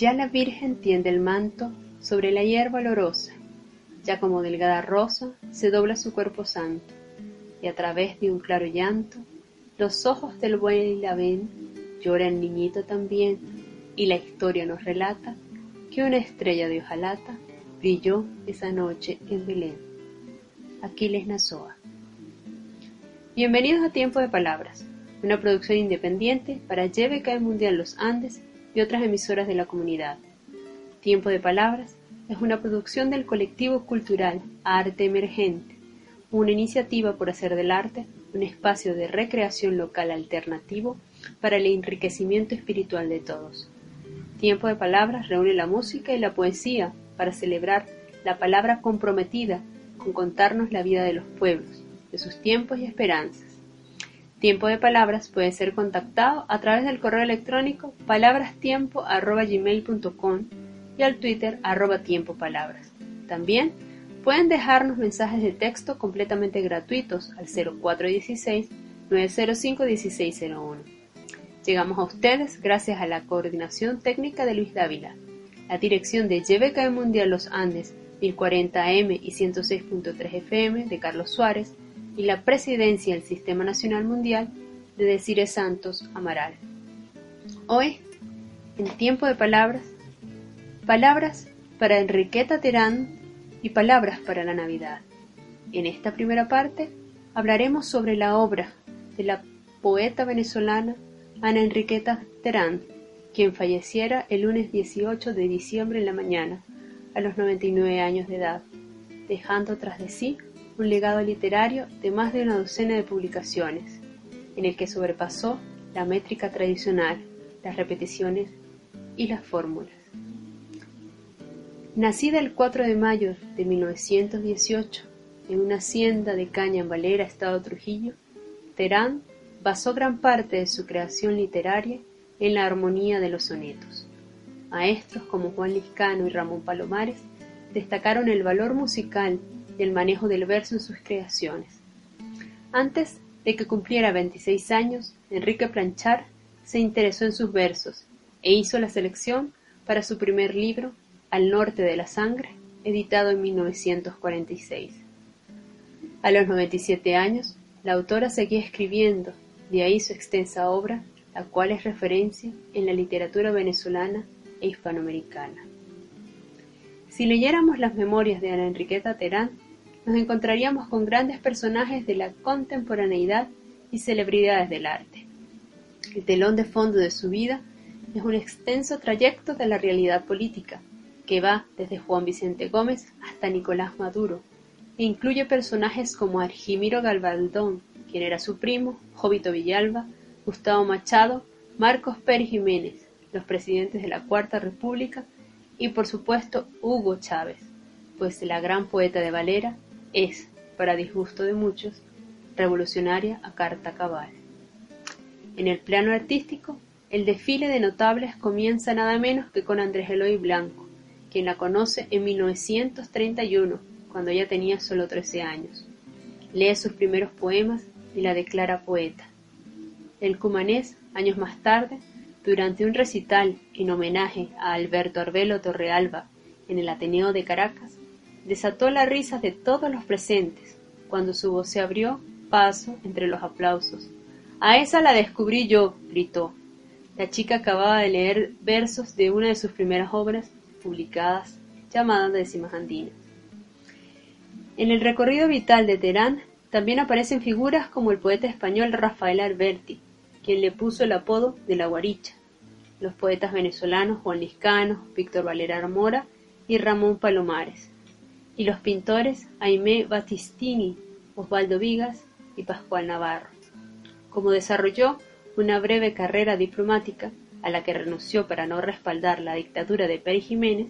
Ya la Virgen tiende el manto sobre la hierba olorosa, ya como delgada rosa se dobla su cuerpo santo, y a través de un claro llanto, los ojos del buen la ven, llora el niñito también, y la historia nos relata que una estrella de hojalata brilló esa noche en Belén. Aquiles Nazoa. Bienvenidos a Tiempo de Palabras, una producción independiente para YBK Mundial Los Andes y otras emisoras de la comunidad. Tiempo de Palabras es una producción del colectivo cultural Arte Emergente, una iniciativa por hacer del arte un espacio de recreación local alternativo para el enriquecimiento espiritual de todos. Tiempo de Palabras reúne la música y la poesía para celebrar la palabra comprometida con contarnos la vida de los pueblos, de sus tiempos y esperanzas. Tiempo de Palabras puede ser contactado a través del correo electrónico palabrastiempo.gmail.com y al Twitter arroba tiempo palabras. También pueden dejarnos mensajes de texto completamente gratuitos al 0416-905-1601. Llegamos a ustedes gracias a la coordinación técnica de Luis Dávila, la dirección de YBK Mundial Los Andes 1040 AM y 106.3 FM de Carlos Suárez, y la presidencia del Sistema Nacional Mundial de Desire Santos Amaral. Hoy, en tiempo de palabras, palabras para Enriqueta Terán y palabras para la Navidad. En esta primera parte hablaremos sobre la obra de la poeta venezolana Ana Enriqueta Terán, quien falleciera el lunes 18 de diciembre en la mañana, a los 99 años de edad, dejando tras de sí un legado literario de más de una docena de publicaciones, en el que sobrepasó la métrica tradicional, las repeticiones y las fórmulas. Nacida el 4 de mayo de 1918 en una hacienda de Caña en Valera, Estado Trujillo, Terán basó gran parte de su creación literaria en la armonía de los sonetos. Maestros como Juan Liscano y Ramón Palomares destacaron el valor musical el manejo del verso en sus creaciones. Antes de que cumpliera 26 años, Enrique Planchar se interesó en sus versos e hizo la selección para su primer libro, Al norte de la sangre, editado en 1946. A los 97 años, la autora seguía escribiendo, de ahí su extensa obra, la cual es referencia en la literatura venezolana e hispanoamericana. Si leyéramos las memorias de Ana Enriqueta Terán, nos encontraríamos con grandes personajes de la contemporaneidad y celebridades del arte. El telón de fondo de su vida es un extenso trayecto de la realidad política, que va desde Juan Vicente Gómez hasta Nicolás Maduro, e incluye personajes como Argimiro Galvaldón, quien era su primo, Jovito Villalba, Gustavo Machado, Marcos Pérez Jiménez, los presidentes de la Cuarta República y por supuesto Hugo Chávez, pues la gran poeta de Valera es, para disgusto de muchos, revolucionaria a carta cabal. En el plano artístico, el desfile de notables comienza nada menos que con Andrés Eloy Blanco, quien la conoce en 1931, cuando ella tenía solo 13 años. Lee sus primeros poemas y la declara poeta. El cumanés, años más tarde, durante un recital en homenaje a Alberto Arbelo Torrealba en el Ateneo de Caracas, desató la risa de todos los presentes, cuando su voz se abrió paso entre los aplausos. A esa la descubrí yo, gritó. La chica acababa de leer versos de una de sus primeras obras publicadas, llamada Décimas Andinas. En el recorrido vital de Terán también aparecen figuras como el poeta español Rafael Alberti, quien le puso el apodo de la guaricha, los poetas venezolanos Juan Liscano, Víctor Valera Mora y Ramón Palomares y los pintores Aimé Battistini, Osvaldo Vigas y Pascual Navarro. Como desarrolló una breve carrera diplomática, a la que renunció para no respaldar la dictadura de Pérez Jiménez,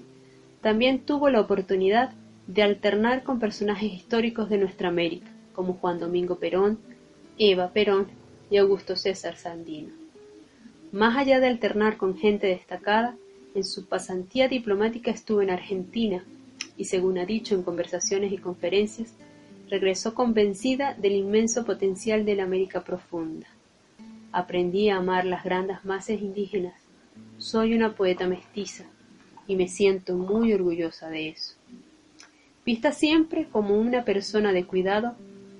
también tuvo la oportunidad de alternar con personajes históricos de nuestra América, como Juan Domingo Perón, Eva Perón y Augusto César Sandino. Más allá de alternar con gente destacada, en su pasantía diplomática estuvo en Argentina y, según ha dicho en conversaciones y conferencias, regresó convencida del inmenso potencial de la América profunda. Aprendí a amar las grandes masas indígenas. Soy una poeta mestiza y me siento muy orgullosa de eso. Vista siempre como una persona de cuidado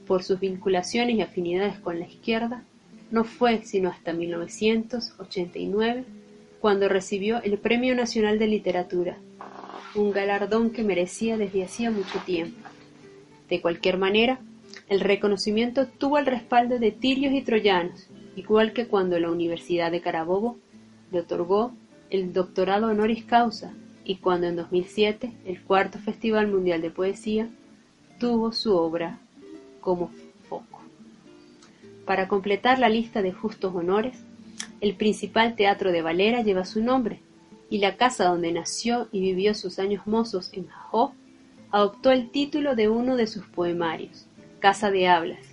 por sus vinculaciones y afinidades con la izquierda, no fue sino hasta 1989 cuando recibió el Premio Nacional de Literatura, un galardón que merecía desde hacía mucho tiempo. De cualquier manera, el reconocimiento tuvo el respaldo de tirios y troyanos, igual que cuando la Universidad de Carabobo le otorgó el doctorado honoris causa y cuando en 2007 el cuarto Festival Mundial de Poesía tuvo su obra como foco. Para completar la lista de justos honores, el principal teatro de Valera lleva su nombre, y la casa donde nació y vivió sus años mozos en Jajó adoptó el título de uno de sus poemarios, Casa de Hablas,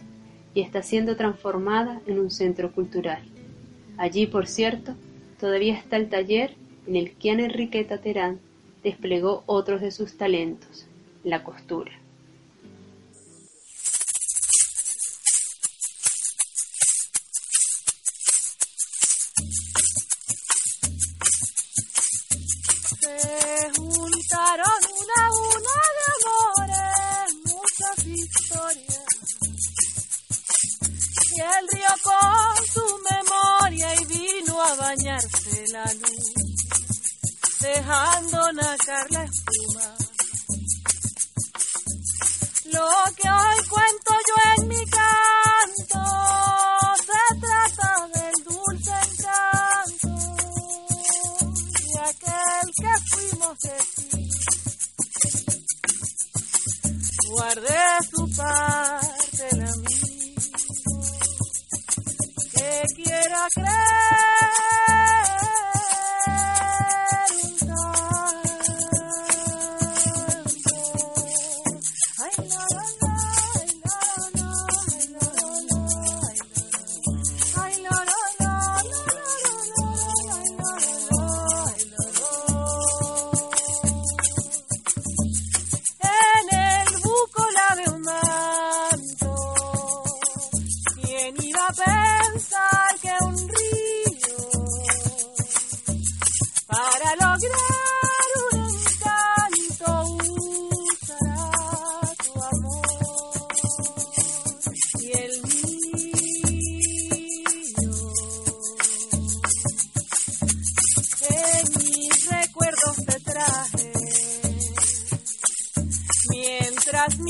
y está siendo transformada en un centro cultural. Allí, por cierto, todavía está el taller en el que Ana Enriqueta Terán desplegó otros de sus talentos, la costura. Una a una de amores, muchas historias. Y el río con su memoria y vino a bañarse la luz, dejando nacar la espuma. Lo que hoy cuento yo en mi canto bye.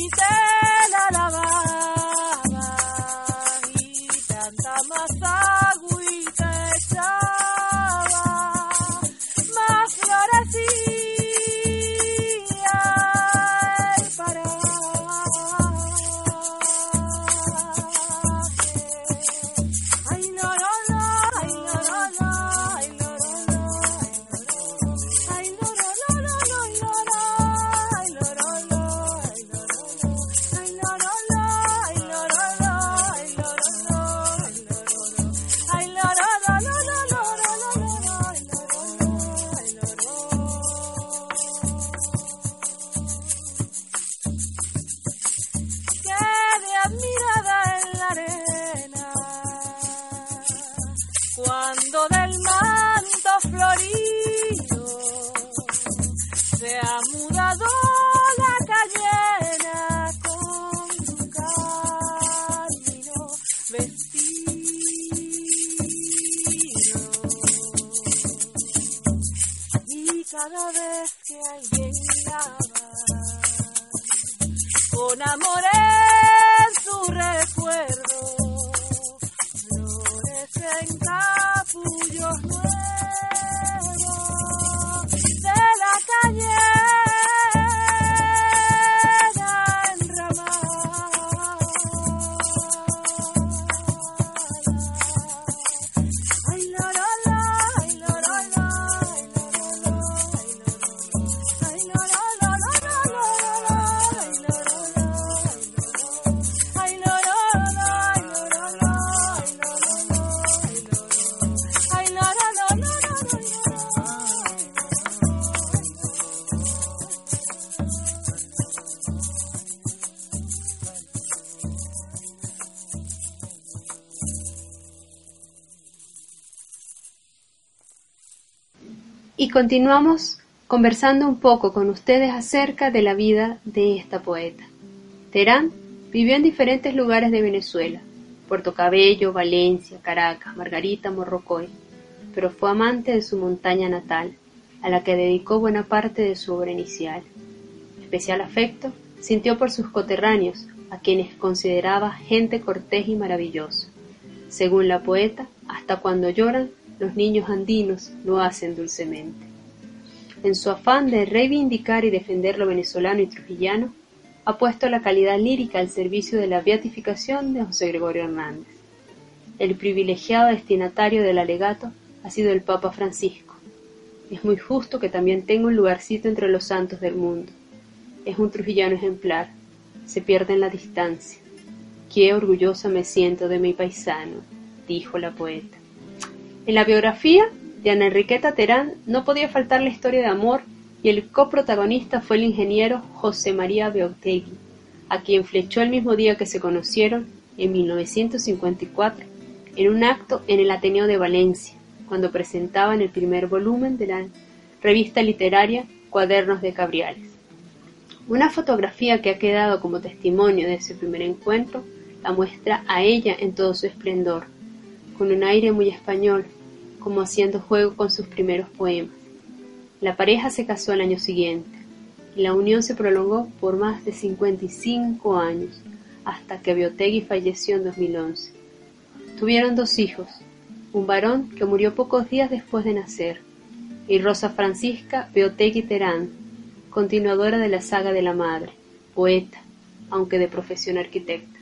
Peace. Shankar. Continuamos conversando un poco con ustedes acerca de la vida de esta poeta. Terán vivió en diferentes lugares de Venezuela, Puerto Cabello, Valencia, Caracas, Margarita, Morrocoy, pero fue amante de su montaña natal, a la que dedicó buena parte de su obra inicial. Especial afecto sintió por sus coterráneos, a quienes consideraba gente cortés y maravillosa. Según la poeta, hasta cuando lloran, los niños andinos lo hacen dulcemente. En su afán de reivindicar y defender lo venezolano y trujillano, ha puesto la calidad lírica al servicio de la beatificación de José Gregorio Hernández. El privilegiado destinatario del alegato ha sido el Papa Francisco. Es muy justo que también tenga un lugarcito entre los santos del mundo. Es un trujillano ejemplar. Se pierde en la distancia. Qué orgullosa me siento de mi paisano, dijo la poeta. En la biografía de Ana Enriqueta Terán no podía faltar la historia de amor y el coprotagonista fue el ingeniero José María Beautegui, a quien flechó el mismo día que se conocieron, en 1954, en un acto en el Ateneo de Valencia, cuando presentaban el primer volumen de la revista literaria Cuadernos de Cabriales. Una fotografía que ha quedado como testimonio de ese primer encuentro la muestra a ella en todo su esplendor, con un aire muy español, como haciendo juego con sus primeros poemas. La pareja se casó al año siguiente, y la unión se prolongó por más de 55 años, hasta que Biotegui falleció en 2011. Tuvieron dos hijos, un varón que murió pocos días después de nacer, y Rosa Francisca Biotegui Terán, continuadora de la saga de la madre, poeta, aunque de profesión arquitecta.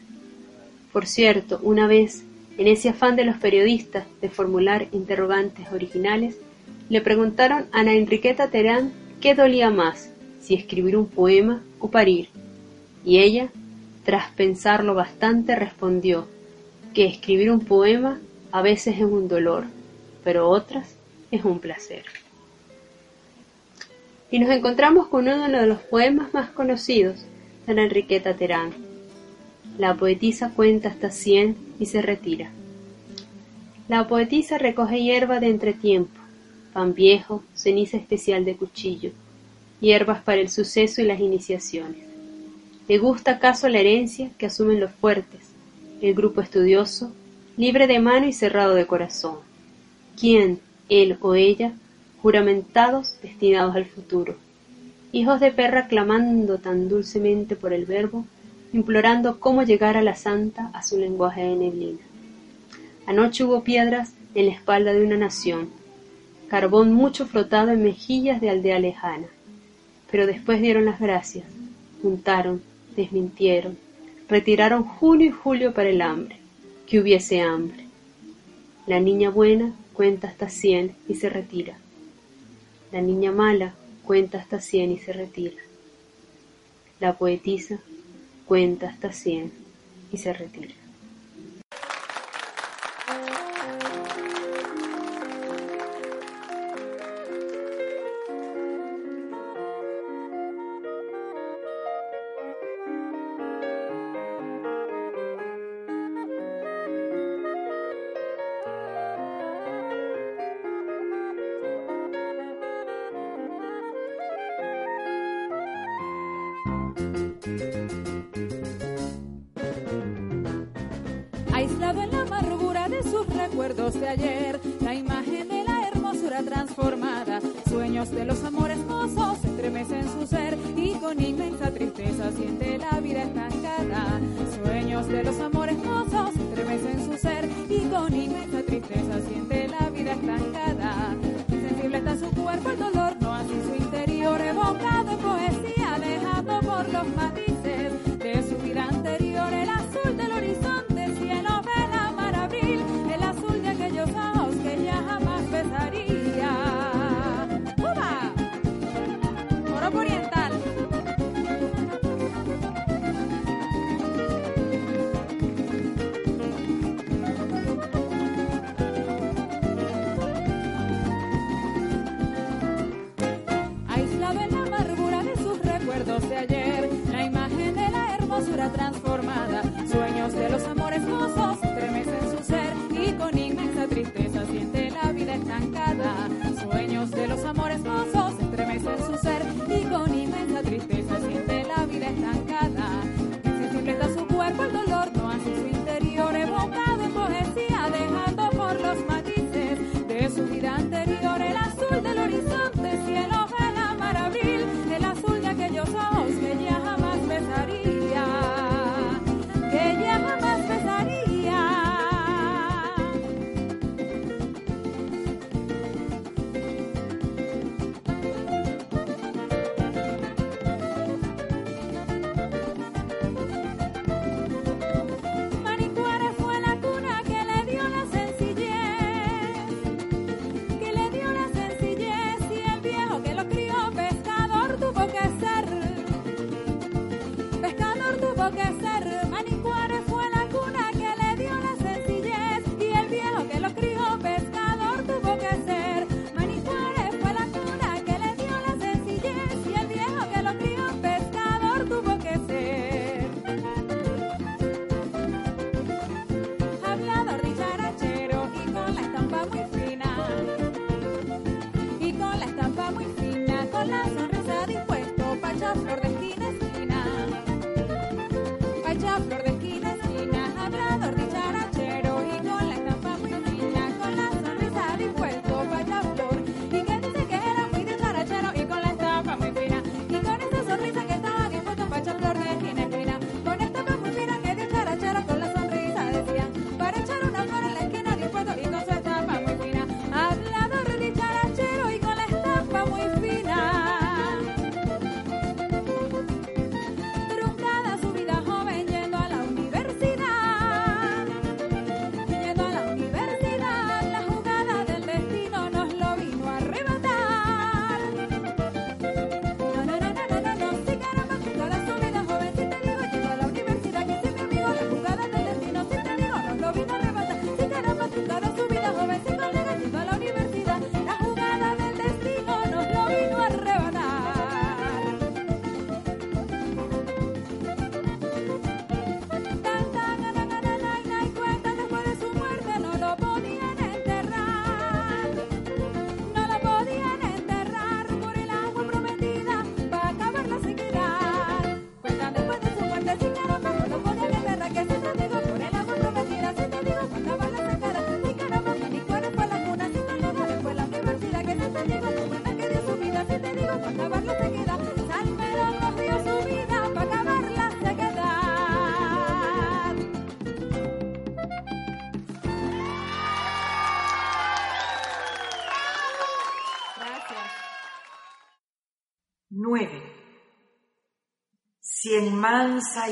Por cierto, una vez, en ese afán de los periodistas de formular interrogantes originales, le preguntaron a Ana Enriqueta Terán qué dolía más, si escribir un poema o parir, y ella, tras pensarlo bastante, respondió que escribir un poema a veces es un dolor, pero otras es un placer. Y nos encontramos con uno de los poemas más conocidos de Ana Enriqueta Terán. La poetisa cuenta hasta cien y se retira. La poetisa recoge hierba de entretiempo, pan viejo, ceniza especial de cuchillo, hierbas para el suceso y las iniciaciones. Le gusta acaso la herencia que asumen los fuertes, el grupo estudioso, libre de mano y cerrado de corazón. ¿Quién, él o ella, juramentados, destinados al futuro? Hijos de perra clamando tan dulcemente por el verbo, implorando cómo llegar a la santa a su lenguaje de neblina. Anoche hubo piedras en la espalda de una nación, carbón mucho frotado en mejillas de aldea lejana. Pero después dieron las gracias, juntaron, desmintieron, retiraron junio y julio para el hambre, que hubiese hambre. La niña buena cuenta hasta cien y se retira. La niña mala cuenta hasta cien y se retira. La poetisa cuenta hasta cien y se retira. Siente la vida estancada. Sueños de los amores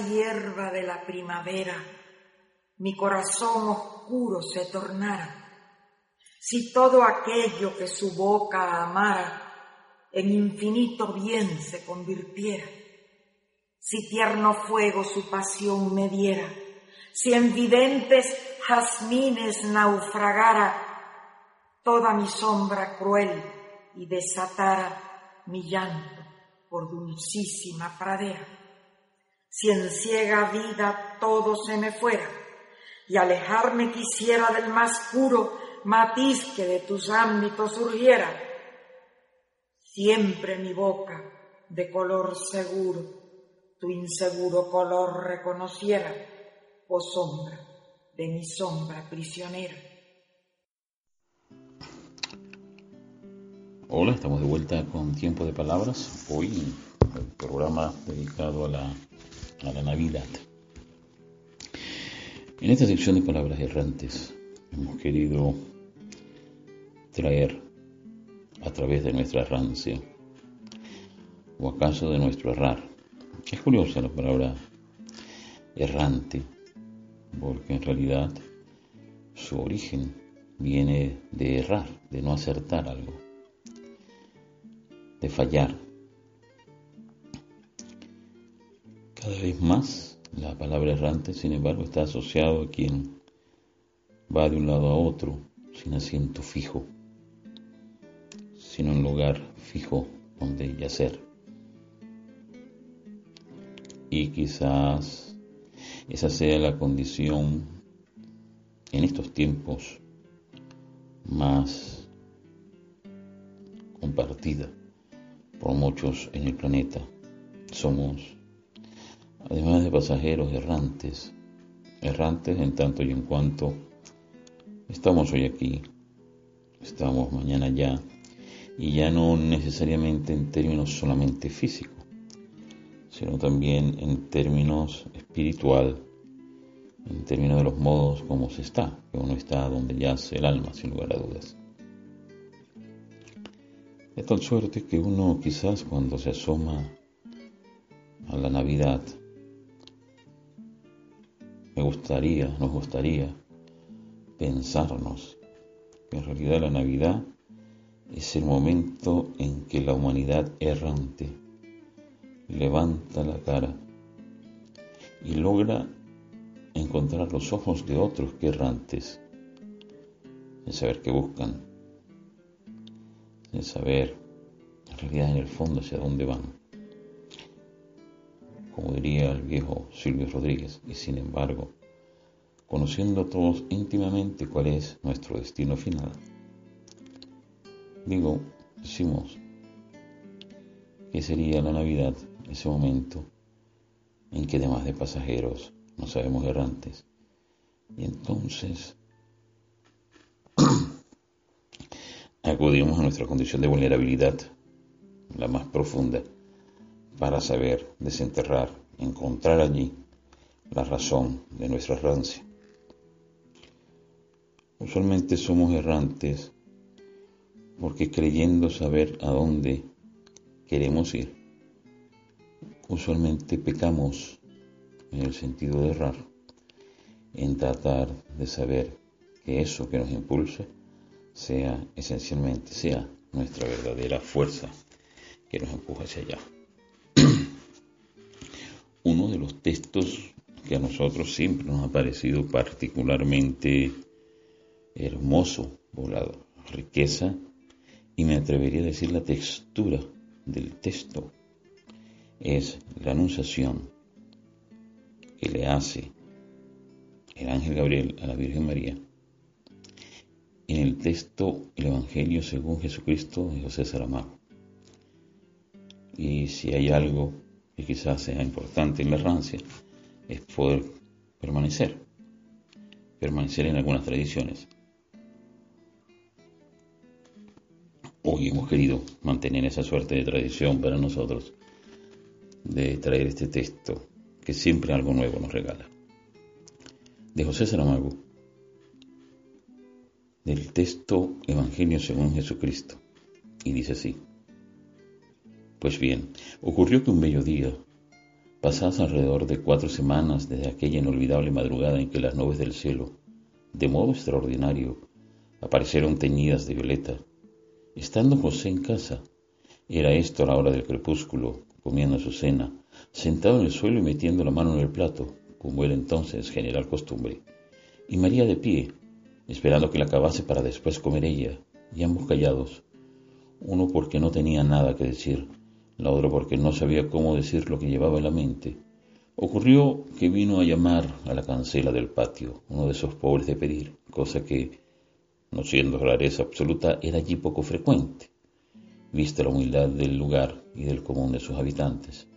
hierba de la primavera, mi corazón oscuro se tornara, si todo aquello que su boca amara en infinito bien se convirtiera, si tierno fuego su pasión me diera, si en videntes jazmines naufragara toda mi sombra cruel y desatara mi llanto por dulcísima pradera si en ciega vida todo se me fuera, y alejarme quisiera del más puro matiz que de tus ámbitos surgiera, siempre mi boca de color seguro tu inseguro color reconociera, oh sombra de mi sombra prisionera. Hola, estamos de vuelta con Tiempo de Palabras. Hoy el programa dedicado a la a la Navidad. En esta sección de palabras errantes hemos querido traer a través de nuestra rancia o acaso de nuestro errar. Es curiosa la palabra errante porque en realidad su origen viene de errar, de no acertar algo, de fallar, Cada vez más la palabra errante, sin embargo, está asociado a quien va de un lado a otro sin asiento fijo, sin un lugar fijo donde yacer. Y quizás esa sea la condición en estos tiempos más compartida por muchos en el planeta. Somos además de pasajeros errantes, errantes en tanto y en cuanto estamos hoy aquí, estamos mañana ya, y ya no necesariamente en términos solamente físicos, sino también en términos espiritual, en términos de los modos como se está, que uno está donde yace el alma, sin lugar a dudas. De tal suerte que uno quizás cuando se asoma a la Navidad, me gustaría, nos gustaría pensarnos que en realidad la Navidad es el momento en que la humanidad errante levanta la cara y logra encontrar los ojos de otros que errantes, en saber qué buscan, en saber en realidad en el fondo hacia dónde van. Como diría el viejo Silvio Rodríguez, y sin embargo, conociendo todos íntimamente cuál es nuestro destino final. Digo, decimos, que sería la Navidad ese momento en que además de pasajeros no sabemos errantes. Y entonces acudimos a nuestra condición de vulnerabilidad, la más profunda, para saber desenterrar, encontrar allí la razón de nuestra errancia. Usualmente somos errantes porque creyendo saber a dónde queremos ir, usualmente pecamos en el sentido de errar, en tratar de saber que eso que nos impulsa sea esencialmente, sea nuestra verdadera fuerza que nos empuja hacia allá. Uno de los textos que a nosotros siempre nos ha parecido particularmente hermoso por la riqueza y me atrevería a decir la textura del texto es la anunciación que le hace el ángel Gabriel a la Virgen María. En el texto El Evangelio según Jesucristo de José Saramago. Y si hay algo quizás sea importante en la errancia, es poder permanecer, permanecer en algunas tradiciones. Hoy hemos querido mantener esa suerte de tradición para nosotros, de traer este texto que siempre algo nuevo nos regala. De José Saramago, del texto Evangelio según Jesucristo, y dice así. Pues bien, ocurrió que un bello día, pasadas alrededor de cuatro semanas desde aquella inolvidable madrugada en que las nubes del cielo, de modo extraordinario, aparecieron teñidas de violeta, estando José en casa, era esto a la hora del crepúsculo, comiendo su cena, sentado en el suelo y metiendo la mano en el plato, como era entonces general costumbre, y María de pie, esperando que la acabase para después comer ella, y ambos callados, uno porque no tenía nada que decir, la otra porque no sabía cómo decir lo que llevaba en la mente. Ocurrió que vino a llamar a la cancela del patio, uno de esos pobres de pedir, cosa que, no siendo rareza absoluta, era allí poco frecuente, vista la humildad del lugar y del común de sus habitantes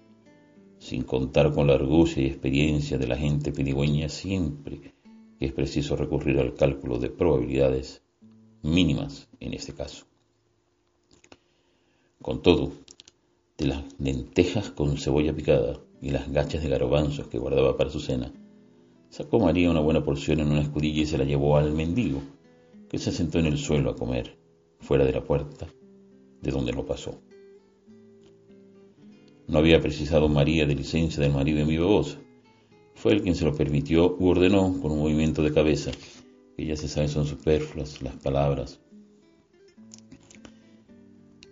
sin contar con la argucia y experiencia de la gente pedigüeña siempre que es preciso recurrir al cálculo de probabilidades mínimas en este caso. Con todo, de las lentejas con cebolla picada y las gachas de garbanzos que guardaba para su cena, sacó María una buena porción en una escudilla y se la llevó al mendigo, que se sentó en el suelo a comer, fuera de la puerta, de donde no pasó. No había precisado María de licencia del marido en viva voz. Fue él quien se lo permitió u ordenó con un movimiento de cabeza, que ya se sabe son superfluas las palabras.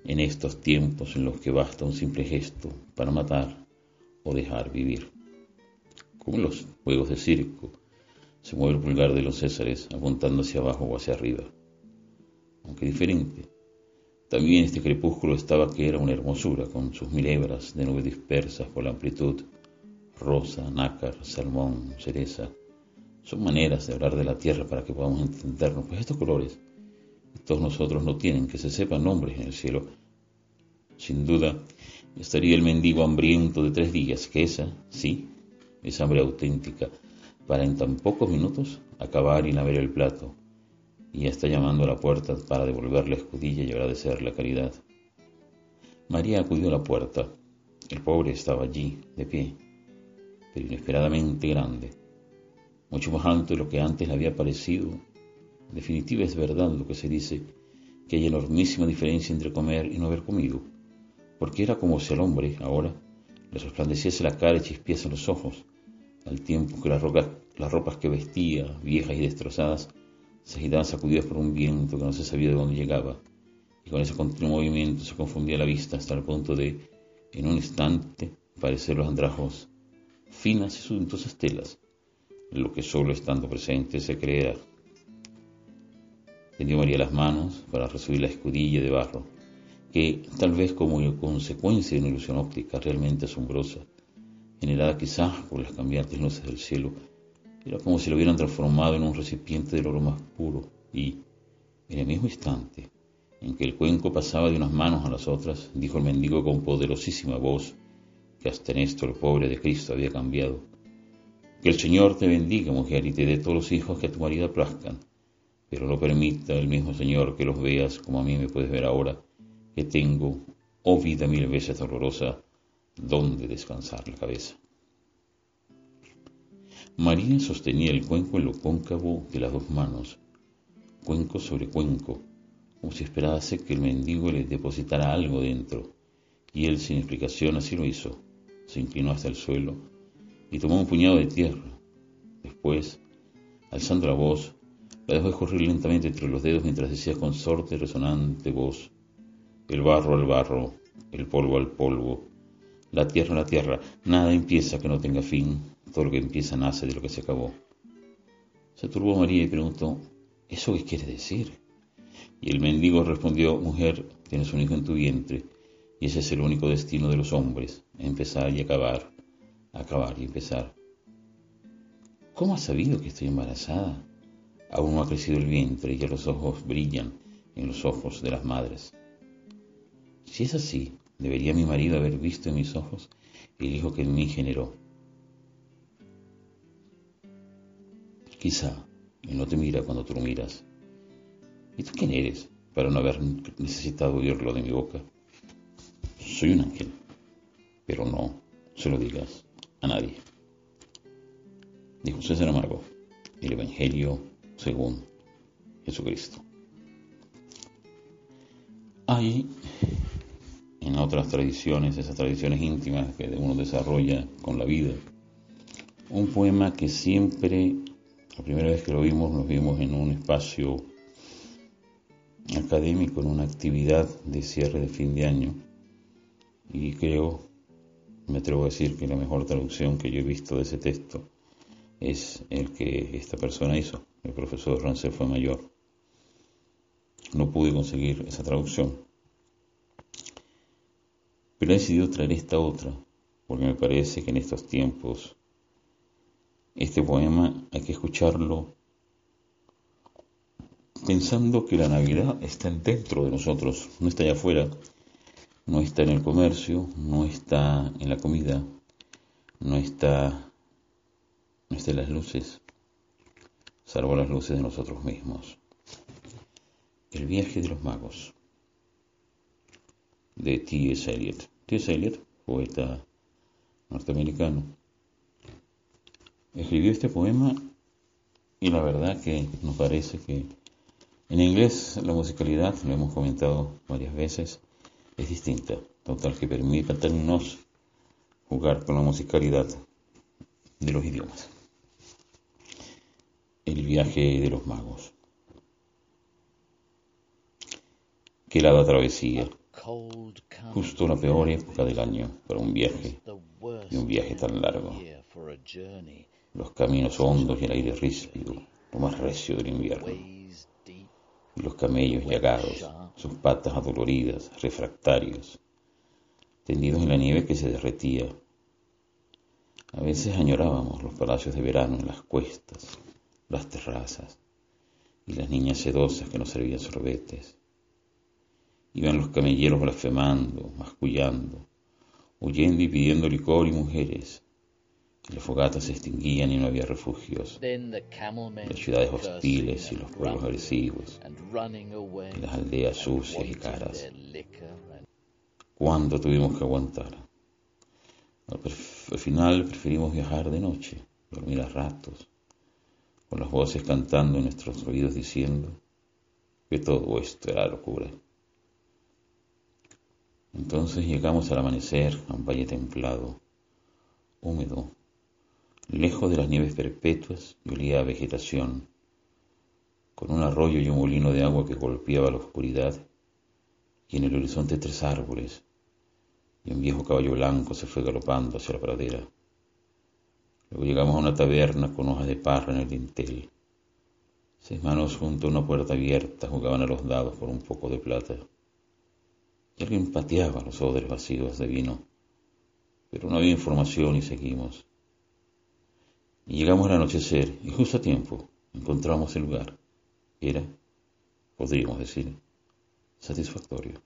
En estos tiempos en los que basta un simple gesto para matar o dejar vivir. Como en los juegos de circo, se mueve el pulgar de los césares apuntando hacia abajo o hacia arriba. Aunque diferente, también este crepúsculo estaba que era una hermosura, con sus mil hebras de nubes dispersas por la amplitud, rosa, nácar, salmón, cereza. Son maneras de hablar de la tierra para que podamos entendernos, pues estos colores, todos nosotros no tienen que se sepan nombres en el cielo, Sin duda, estaría el mendigo hambriento de tres días, que esa, sí, es hambre auténtica, para en tan pocos minutos acabar y lamer el plato, y ya está llamando a la puerta para devolver la escudilla y agradecer la caridad. María acudió a la puerta. El pobre estaba allí, de pie, pero inesperadamente grande, mucho más alto de lo que antes le había parecido. Definitiva es verdad lo que se dice, que hay enormísima diferencia entre comer y no haber comido, porque era como si al hombre, ahora, le resplandeciese la cara y chispiese los ojos, al tiempo que las, rocas, las ropas que vestía, viejas y destrozadas, se agitaban sacudidas por un viento que no se sabía de dónde llegaba, y con ese continuo movimiento se confundía la vista hasta el punto de, en un instante, parecer los andrajos finas y suntuosas telas, lo que solo estando presente se crea. Tendió María las manos para recibir la escudilla de barro, que, tal vez como consecuencia de una ilusión óptica realmente asombrosa, generada quizás por las cambiantes luces del cielo, era como si lo hubieran transformado en un recipiente del oro más puro y, en el mismo instante en que el cuenco pasaba de unas manos a las otras, dijo el mendigo con poderosísima voz, que hasta en esto el pobre de Cristo había cambiado, que el Señor te bendiga, mujer, y te dé todos los hijos que a tu marido plazcan, pero no permita el mismo Señor que los veas como a mí me puedes ver ahora, que tengo, oh vida mil veces dolorosa, donde descansar la cabeza. María sostenía el cuenco en lo cóncavo de las dos manos, cuenco sobre cuenco, como si esperase que el mendigo le depositara algo dentro, y él sin explicación así lo hizo. Se inclinó hasta el suelo y tomó un puñado de tierra. Después, alzando la voz, la dejó escurrir lentamente entre los dedos mientras decía con sorte resonante voz, el barro al barro, el polvo al polvo, la tierra a la tierra, nada empieza que no tenga fin, todo lo que empieza nace de lo que se acabó. Se turbó María y preguntó, ¿eso qué quiere decir? Y el mendigo respondió, mujer, tienes un hijo en tu vientre, y ese es el único destino de los hombres, empezar y acabar, acabar y empezar. ¿Cómo has sabido que estoy embarazada? Aún ha crecido el vientre y ya los ojos brillan en los ojos de las madres. Si es así, debería mi marido haber visto en mis ojos el hijo que en mí generó. Quizá él no te mira cuando tú lo miras. ¿Y tú quién eres para no haber necesitado oírlo de mi boca? Soy un ángel, pero no se lo digas a nadie. Dijo César Amargo, el Evangelio según Jesucristo. Hay en otras tradiciones, esas tradiciones íntimas que uno desarrolla con la vida, un poema que siempre, la primera vez que lo vimos, lo vimos en un espacio académico, en una actividad de cierre de fin de año, y creo, me atrevo a decir que la mejor traducción que yo he visto de ese texto es el que esta persona hizo, el profesor Rancel fue mayor. No pude conseguir esa traducción, pero he decidido traer esta otra, porque me parece que en estos tiempos este poema hay que escucharlo pensando que la Navidad está dentro de nosotros, no está allá afuera, no está en el comercio, no está en la comida, no está, no está en las luces, salvo las luces de nosotros mismos. El viaje de los magos de T.S. Eliot. T.S. Eliot, poeta norteamericano, escribió este poema y la verdad que nos parece que en inglés la musicalidad, lo hemos comentado varias veces, es distinta, total que permítanos jugar con la musicalidad de los idiomas. El viaje de los magos. Qué helada travesía. Justo la peor época del año para un viaje y un viaje tan largo. Los caminos hondos y el aire ríspido, lo más recio del invierno. Y los camellos llagados, sus patas adoloridas, refractarios, tendidos en la nieve que se derretía. A veces añorábamos los palacios de verano en las cuestas, las terrazas y las niñas sedosas que nos servían sorbetes Iban los camelleros blasfemando, mascullando, huyendo y pidiendo licor y mujeres. Las fogatas se extinguían y no había refugios. Las ciudades hostiles y los pueblos agresivos. Y las aldeas sucias y caras. ¿Cuánto tuvimos que aguantar? Al, al final preferimos viajar de noche, dormir a ratos, con las voces cantando en nuestros oídos diciendo que todo esto era locura. Entonces llegamos al amanecer a un valle templado, húmedo, lejos de las nieves perpetuas y olía a vegetación, con un arroyo y un molino de agua que golpeaba la oscuridad, y en el horizonte tres árboles, y un viejo caballo blanco se fue galopando hacia la pradera. Luego llegamos a una taberna con hojas de parra en el dintel. Seis manos junto a una puerta abierta jugaban a los dados por un poco de plata. Y alguien pateaba los odres vacíos de vino. Pero no había información y seguimos. Llegamos al anochecer y justo a tiempo encontramos el lugar. Era, podríamos decir, satisfactorio.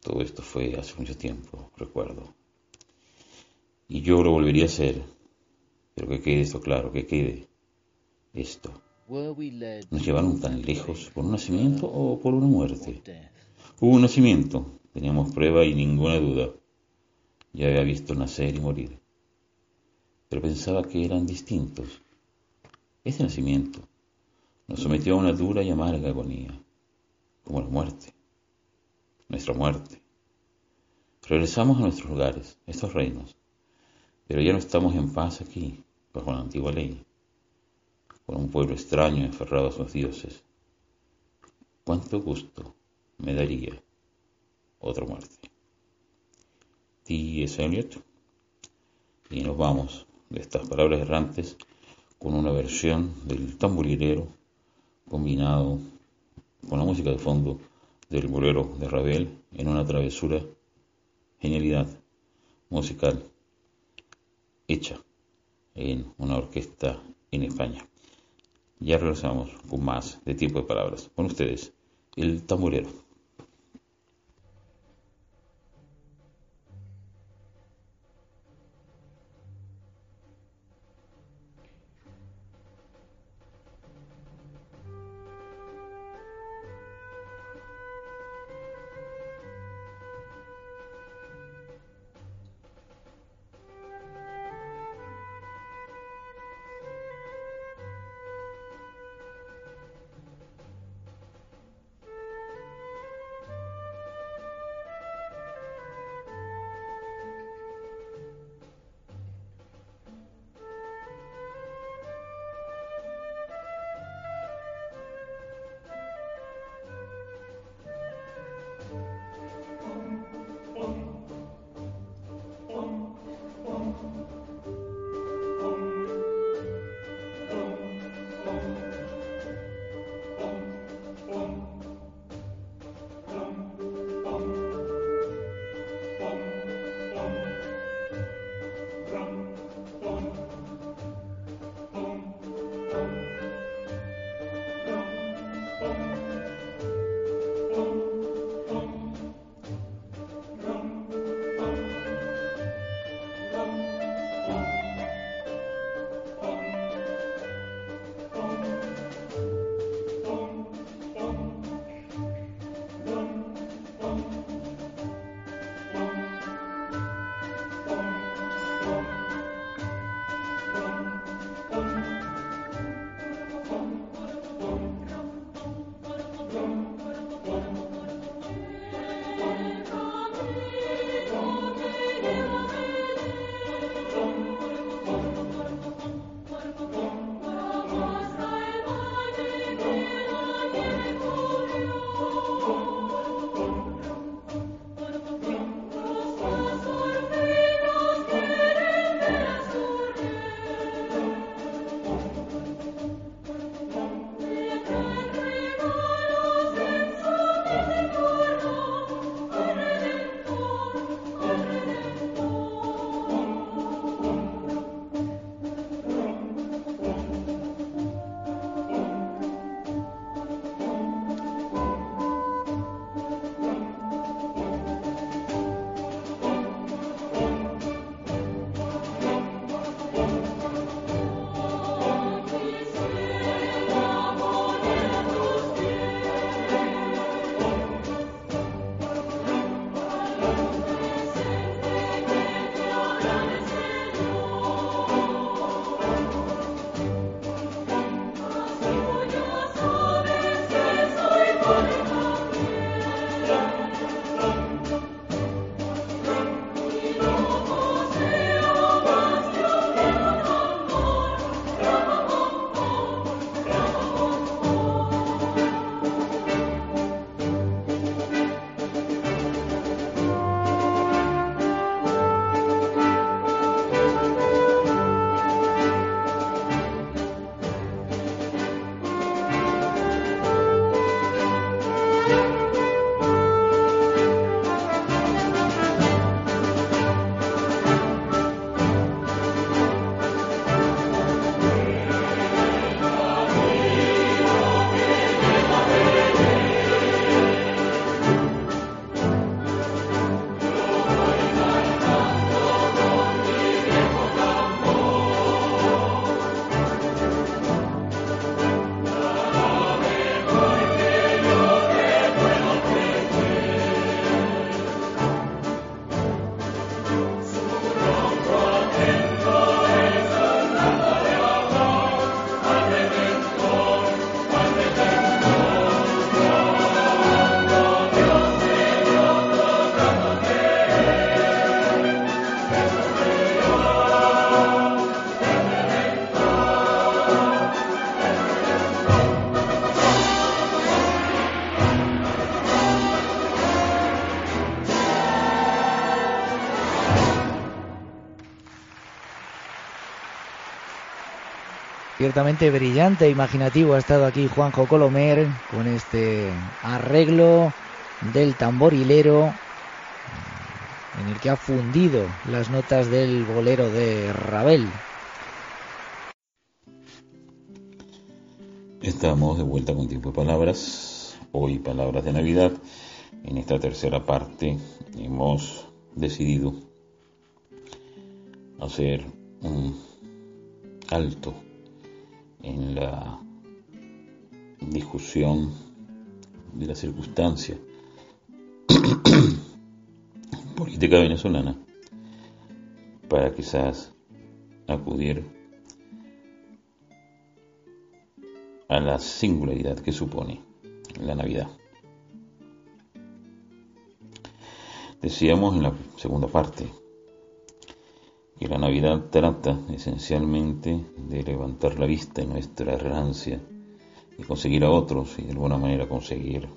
Todo esto fue hace mucho tiempo, recuerdo. Y yo lo volvería a hacer. Pero que quede esto claro, que quede esto. ¿Nos llevaron tan lejos por un nacimiento o por una muerte? Hubo un nacimiento, teníamos prueba y ninguna duda. Ya había visto nacer y morir. Pero pensaba que eran distintos. Este nacimiento nos sometió a una dura y amarga agonía, como la muerte, nuestra muerte. Regresamos a nuestros hogares, estos reinos, pero ya no estamos en paz aquí, bajo la antigua ley, con un pueblo extraño enferrado a sus dioses. Cuánto gusto me daría otra muerte. T.S. Eliot. Y nos vamos de estas palabras errantes con una versión del tamborilero combinado con la música de fondo del bolero de Ravel en una travesura genialidad musical hecha en una orquesta en España. Ya regresamos con más de tiempo de palabras. Con ustedes, el tamborero. Ciertamente brillante e imaginativo ha estado aquí Juanjo Colomer con este arreglo del tamborilero en el que ha fundido las notas del bolero de Ravel. Estamos de vuelta con tiempo de palabras, hoy palabras de Navidad. En esta tercera parte hemos decidido hacer un alto en la discusión de la circunstancia política venezolana para quizás acudir a la singularidad que supone la Navidad. Decíamos en la segunda parte que la Navidad trata esencialmente de levantar la vista en nuestra errancia y conseguir a otros y de alguna manera conseguir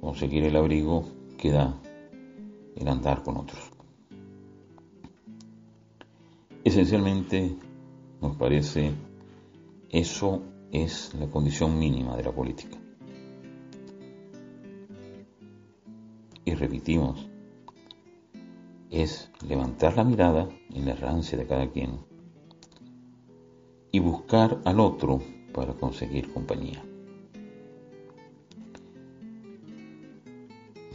conseguir el abrigo que da el andar con otros. Esencialmente nos parece eso es la condición mínima de la política. Y repetimos, es levantar la mirada en la errancia de cada quien y buscar al otro para conseguir compañía.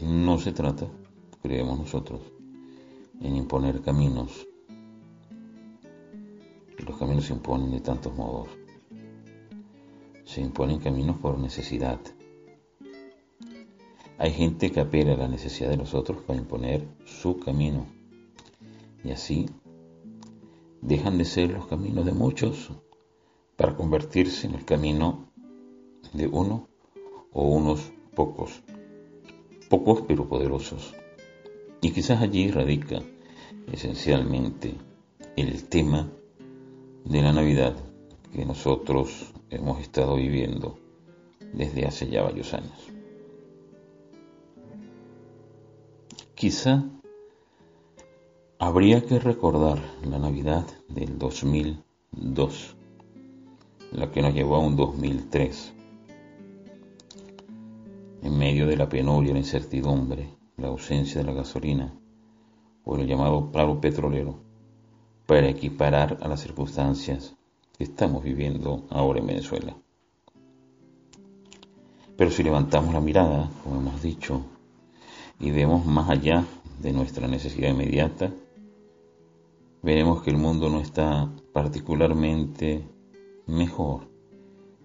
No se trata, creemos nosotros, en imponer caminos. Los caminos se imponen de tantos modos. Se imponen caminos por necesidad. Hay gente que apela a la necesidad de los otros para imponer su camino. Y así dejan de ser los caminos de muchos para convertirse en el camino de uno o unos pocos. Pocos pero poderosos. Y quizás allí radica esencialmente el tema de la Navidad que nosotros hemos estado viviendo desde hace ya varios años. Quizá habría que recordar la Navidad del 2002, la que nos llevó a un 2003, en medio de la penuria, la incertidumbre, la ausencia de la gasolina o el llamado paro petrolero, para equiparar a las circunstancias que estamos viviendo ahora en Venezuela. Pero si levantamos la mirada, como hemos dicho, y vemos más allá de nuestra necesidad inmediata, veremos que el mundo no está particularmente mejor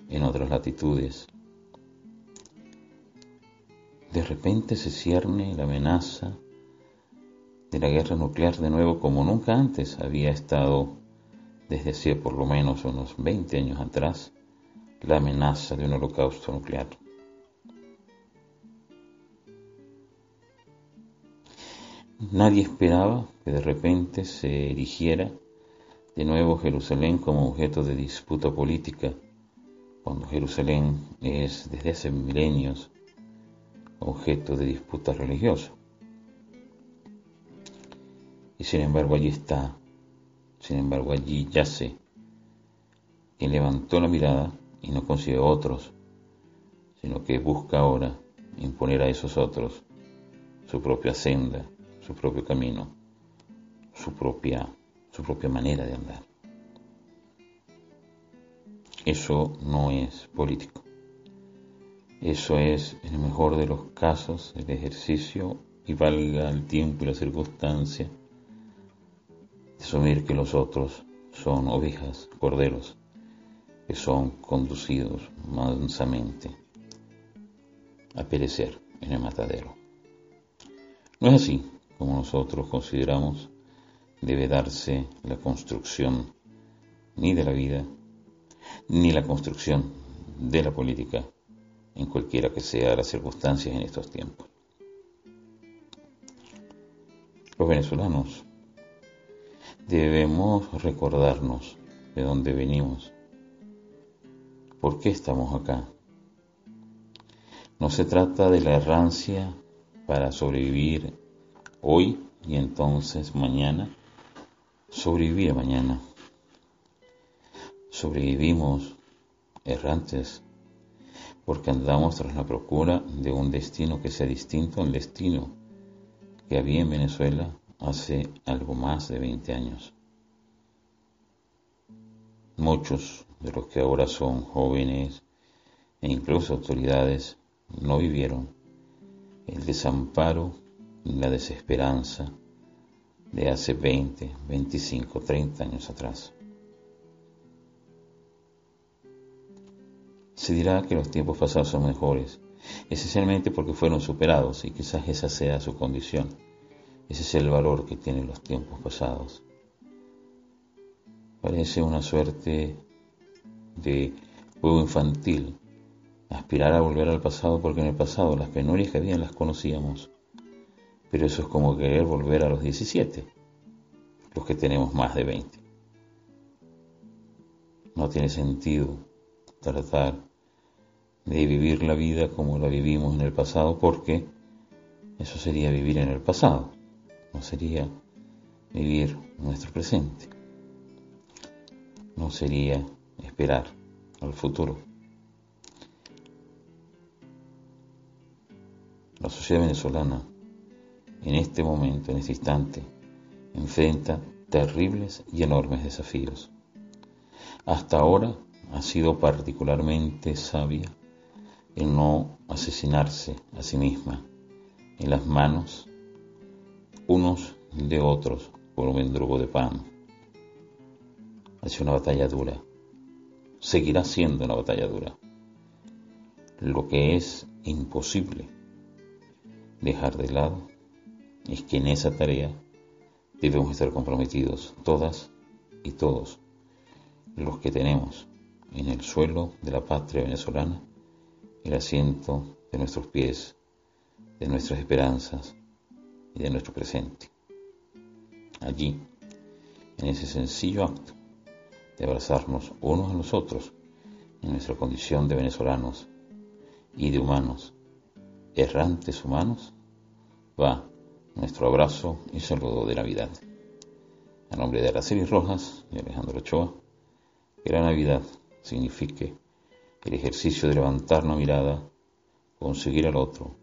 en otras latitudes. De repente se cierne la amenaza de la guerra nuclear de nuevo como nunca antes había estado desde hace por lo menos unos 20 años atrás la amenaza de un holocausto nuclear. Nadie esperaba que de repente se erigiera de nuevo Jerusalén como objeto de disputa política, cuando Jerusalén es desde hace milenios objeto de disputa religiosa. Y sin embargo allí está, sin embargo allí yace quien levantó la mirada y no consigue otros, sino que busca ahora imponer a esos otros su propia senda, su propio camino, su propia, su propia manera de andar. Eso no es político. Eso es, en el mejor de los casos, el ejercicio y valga el tiempo y la circunstancia de asumir que los otros son ovejas, corderos, que son conducidos mansamente a perecer en el matadero. No es así como nosotros consideramos debe darse la construcción ni de la vida, ni la construcción de la política, en cualquiera que sea las circunstancias en estos tiempos. Los venezolanos debemos recordarnos de dónde venimos, por qué estamos acá. No se trata de la errancia para sobrevivir hoy y entonces mañana sobrevivir mañana. Sobrevivimos errantes porque andamos tras la procura de un destino que sea distinto al destino que había en Venezuela hace algo más de 20 años. Muchos de los que ahora son jóvenes e incluso autoridades no vivieron el desamparo la desesperanza de hace 20, 25, 30 años atrás. Se dirá que los tiempos pasados son mejores, esencialmente porque fueron superados y quizás esa sea su condición. Ese es el valor que tienen los tiempos pasados. Parece una suerte de juego infantil aspirar a volver al pasado porque en el pasado las penurias que habían las conocíamos. Pero eso es como querer volver a los 17, los que tenemos más de 20. No tiene sentido tratar de vivir la vida como la vivimos en el pasado porque eso sería vivir en el pasado, no sería vivir nuestro presente, no sería esperar al futuro. La sociedad venezolana en este momento, en este instante, enfrenta terribles y enormes desafíos. Hasta ahora ha sido particularmente sabia el no asesinarse a sí misma en las manos unos de otros por un mendrugo de pan. Ha sido una batalla dura. Seguirá siendo una batalla dura. Lo que es imposible dejar de lado es que en esa tarea debemos estar comprometidos todas y todos los que tenemos en el suelo de la patria venezolana el asiento de nuestros pies, de nuestras esperanzas y de nuestro presente. Allí, en ese sencillo acto de abrazarnos unos a los otros en nuestra condición de venezolanos y de humanos, errantes humanos, va nuestro abrazo y saludo de Navidad. A nombre de Araceli Rojas y Alejandro Ochoa, que la Navidad signifique el ejercicio de levantar la mirada, conseguir al otro,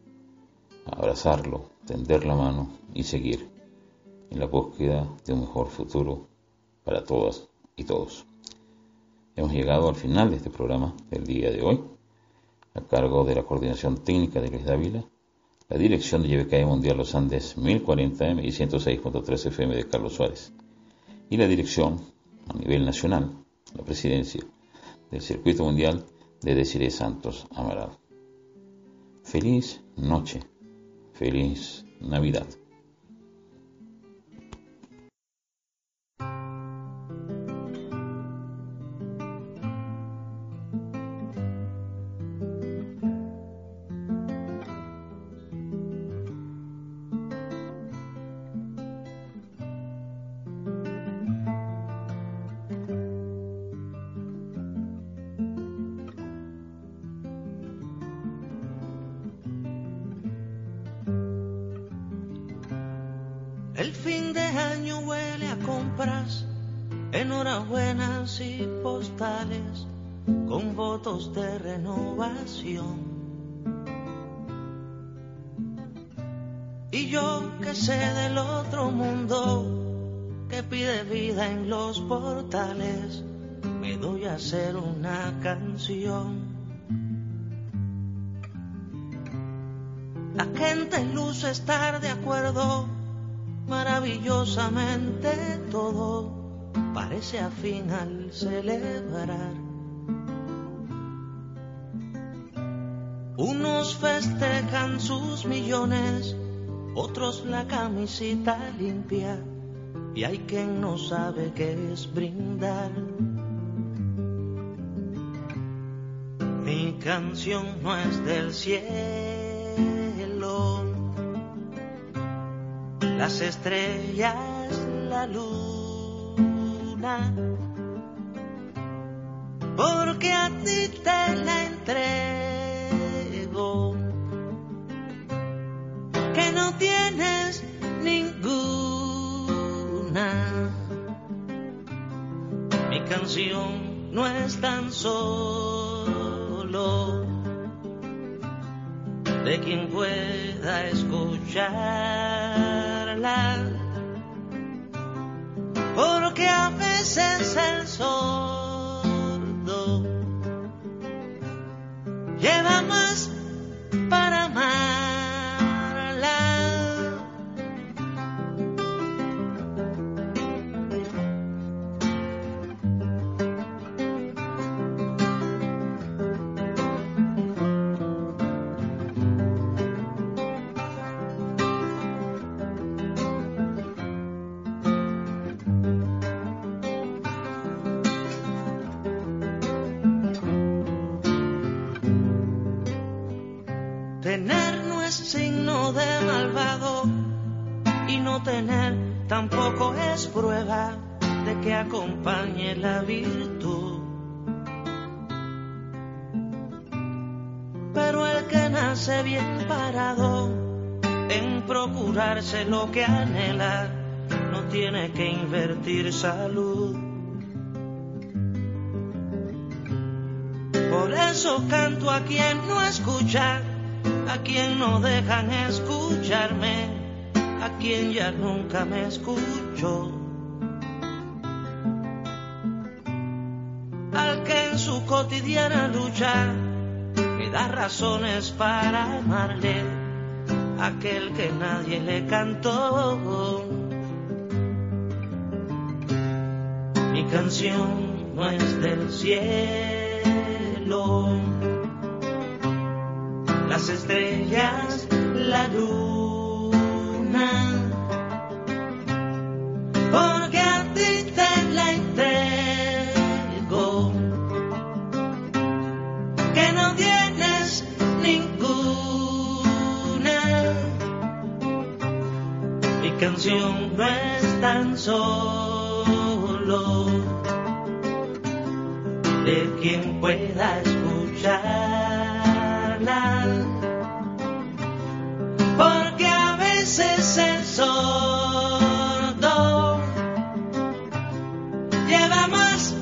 abrazarlo, tender la mano y seguir en la búsqueda de un mejor futuro para todas y todos. Hemos llegado al final de este programa del día de hoy, a cargo de la coordinación técnica de Luis Dávila, la dirección de YBKE Mundial Los Andes 1040M y 106.3 FM de Carlos Suárez, y la dirección a nivel nacional, la presidencia del Circuito Mundial de Desiree Santos Amaral. Feliz noche, feliz Navidad. Al celebrar. Unos festejan sus millones, otros la camisita limpia, y hay quien no sabe qué es brindar. Mi canción no es del cielo las estrellas, la luna, porque a ti te la entrego, que no tienes ninguna. Mi canción no es tan solo de quien pueda escucharla. Es signo de malvado y no tener tampoco es prueba de que acompañe la virtud. Pero el que nace bien parado en procurarse lo que anhela no tiene que invertir salud. Por eso canto a quien no escucha, a quien no dejan escucharme, a quien ya nunca me escucho. Al que en su cotidiana lucha me da razones para amarle, aquel que nadie le cantó. Mi canción no es del cielo estrellas, la luna. Lleva más